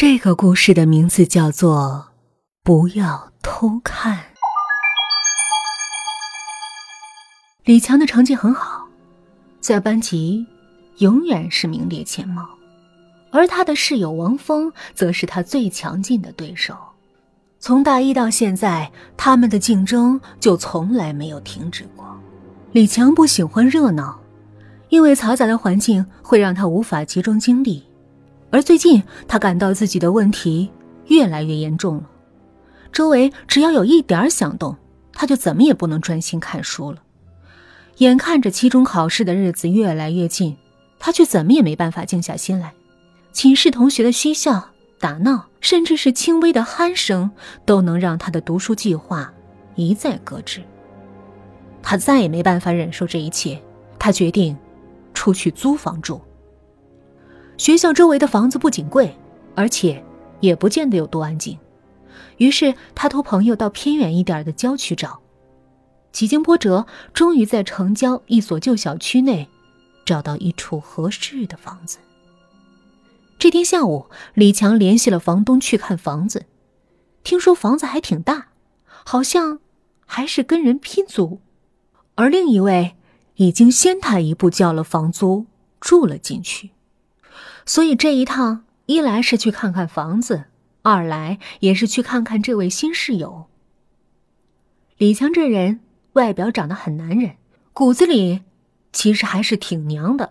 这个故事的名字叫做《不要偷看》。李强的成绩很好，在班级永远是名列前茅，而他的室友王峰则是他最强劲的对手。从大一到现在，他们的竞争就从来没有停止过。李强不喜欢热闹，因为嘈杂的环境会让他无法集中精力。而最近，他感到自己的问题越来越严重了。周围只要有一点响动，他就怎么也不能专心看书了。眼看着期中考试的日子越来越近，他却怎么也没办法静下心来。寝室同学的嬉笑、打闹，甚至是轻微的鼾声，都能让他的读书计划一再搁置。他再也没办法忍受这一切，他决定出去租房住。学校周围的房子不仅贵，而且也不见得有多安静。于是他托朋友到偏远一点的郊区找，几经波折，终于在城郊一所旧小区内找到一处合适的房子。这天下午，李强联系了房东去看房子，听说房子还挺大，好像还是跟人拼租，而另一位已经先他一步交了房租，住了进去。所以这一趟，一来是去看看房子，二来也是去看看这位新室友。李强这人外表长得很男人，骨子里其实还是挺娘的。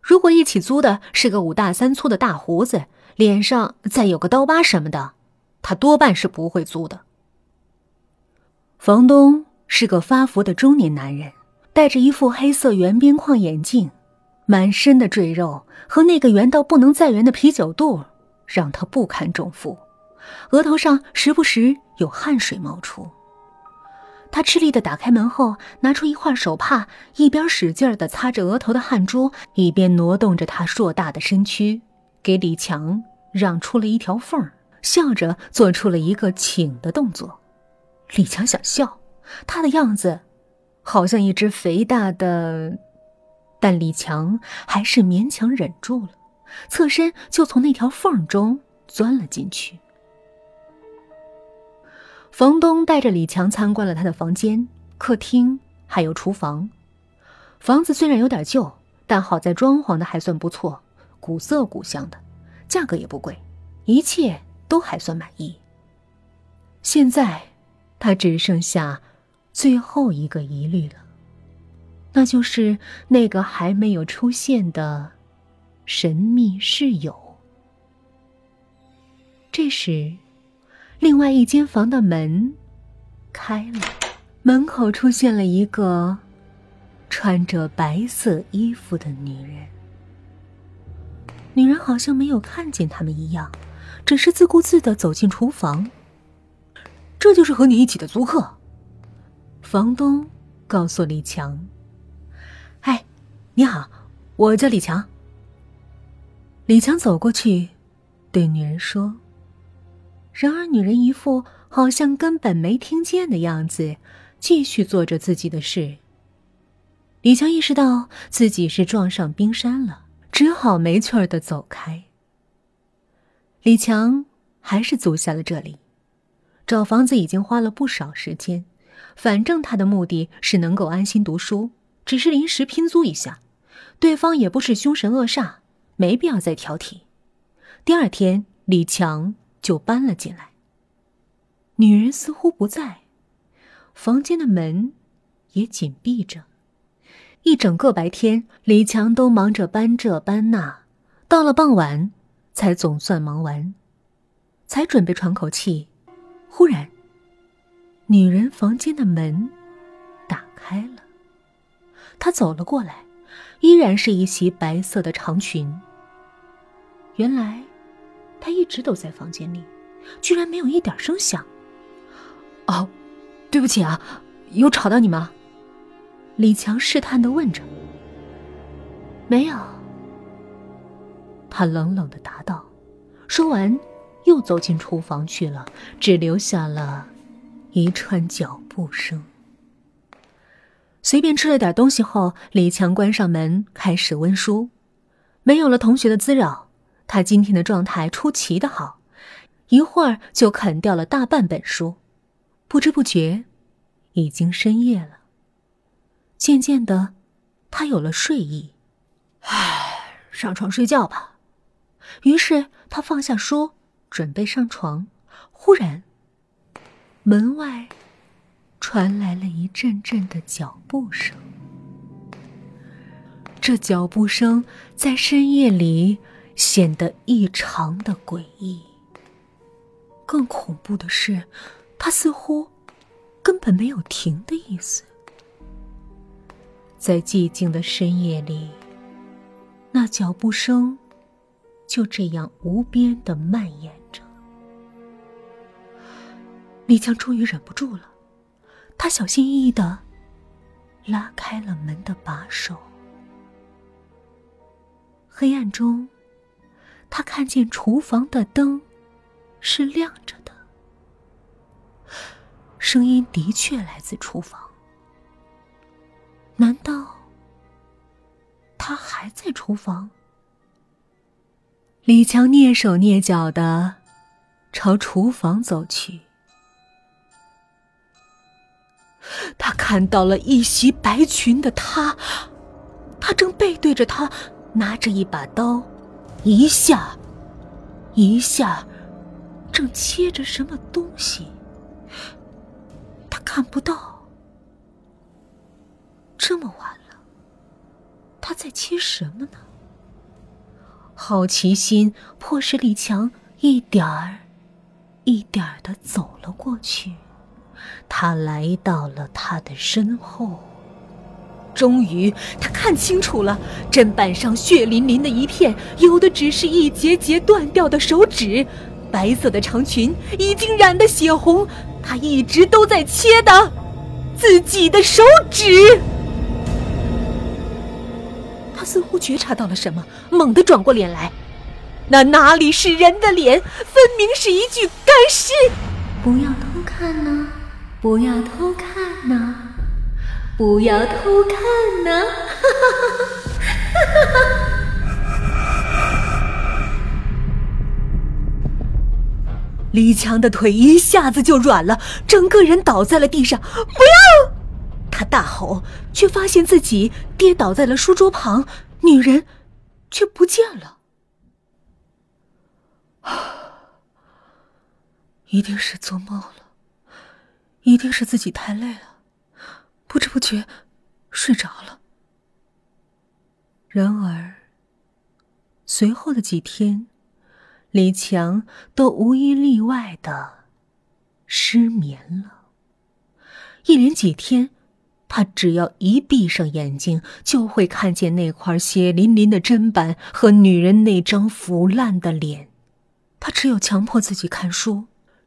如果一起租的是个五大三粗的大胡子，脸上再有个刀疤什么的，他多半是不会租的。房东是个发福的中年男人，戴着一副黑色圆边框眼镜。满身的赘肉和那个圆到不能再圆的啤酒肚，让他不堪重负，额头上时不时有汗水冒出。他吃力的打开门后，拿出一块手帕，一边使劲的擦着额头的汗珠，一边挪动着他硕大的身躯，给李强让出了一条缝笑着做出了一个请的动作。李强想笑，他的样子好像一只肥大的。但李强还是勉强忍住了，侧身就从那条缝中钻了进去。房东带着李强参观了他的房间、客厅，还有厨房。房子虽然有点旧，但好在装潢的还算不错，古色古香的，价格也不贵，一切都还算满意。现在，他只剩下最后一个疑虑了。那就是那个还没有出现的神秘室友。这时，另外一间房的门开了，门口出现了一个穿着白色衣服的女人。女人好像没有看见他们一样，只是自顾自的走进厨房。这就是和你一起的租客。房东告诉李强。哎你好，我叫李强。李强走过去，对女人说。然而，女人一副好像根本没听见的样子，继续做着自己的事。李强意识到自己是撞上冰山了，只好没趣儿的走开。李强还是租下了这里。找房子已经花了不少时间，反正他的目的是能够安心读书，只是临时拼租一下。对方也不是凶神恶煞，没必要再挑剔。第二天，李强就搬了进来。女人似乎不在，房间的门也紧闭着。一整个白天，李强都忙着搬这搬那，到了傍晚，才总算忙完，才准备喘口气。忽然，女人房间的门打开了，他走了过来。依然是一袭白色的长裙。原来，他一直都在房间里，居然没有一点声响。哦，对不起啊，有吵到你吗？李强试探的问着。没有。他冷冷的答道，说完，又走进厨房去了，只留下了一串脚步声。随便吃了点东西后，李强关上门，开始温书。没有了同学的滋扰，他今天的状态出奇的好。一会儿就啃掉了大半本书，不知不觉，已经深夜了。渐渐的，他有了睡意，唉，上床睡觉吧。于是他放下书，准备上床。忽然，门外传来了一阵阵的脚步声。这脚步声在深夜里显得异常的诡异。更恐怖的是，它似乎根本没有停的意思。在寂静的深夜里，那脚步声就这样无边的蔓延着。李江终于忍不住了，他小心翼翼的拉开了门的把手。黑暗中，他看见厨房的灯。是亮着的，声音的确来自厨房。难道他还在厨房？李强蹑手蹑脚的朝厨房走去，他看到了一袭白裙的他，他正背对着他，拿着一把刀，一下，一下。正切着什么东西，他看不到。这么晚了，他在切什么呢？好奇心迫使李强一点儿一点儿的走了过去。他来到了他的身后，终于他看清楚了，砧板上血淋淋的一片，有的只是一节节断掉的手指。白色的长裙已经染得血红，他一直都在切的自己的手指。他似乎觉察到了什么，猛地转过脸来，那哪里是人的脸，分明是一具干尸！不要偷看呐，不要偷看呐，不要偷看呐！哈哈哈哈哈！李强的腿一下子就软了，整个人倒在了地上。不要！他大吼，却发现自己跌倒在了书桌旁，女人却不见了。一定是做梦了，一定是自己太累了，不知不觉睡着了。然而，随后的几天。李强都无一例外的失眠了。一连几天，他只要一闭上眼睛，就会看见那块血淋淋的砧板和女人那张腐烂的脸。他只有强迫自己看书，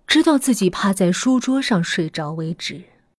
直到自己趴在书桌上睡着为止。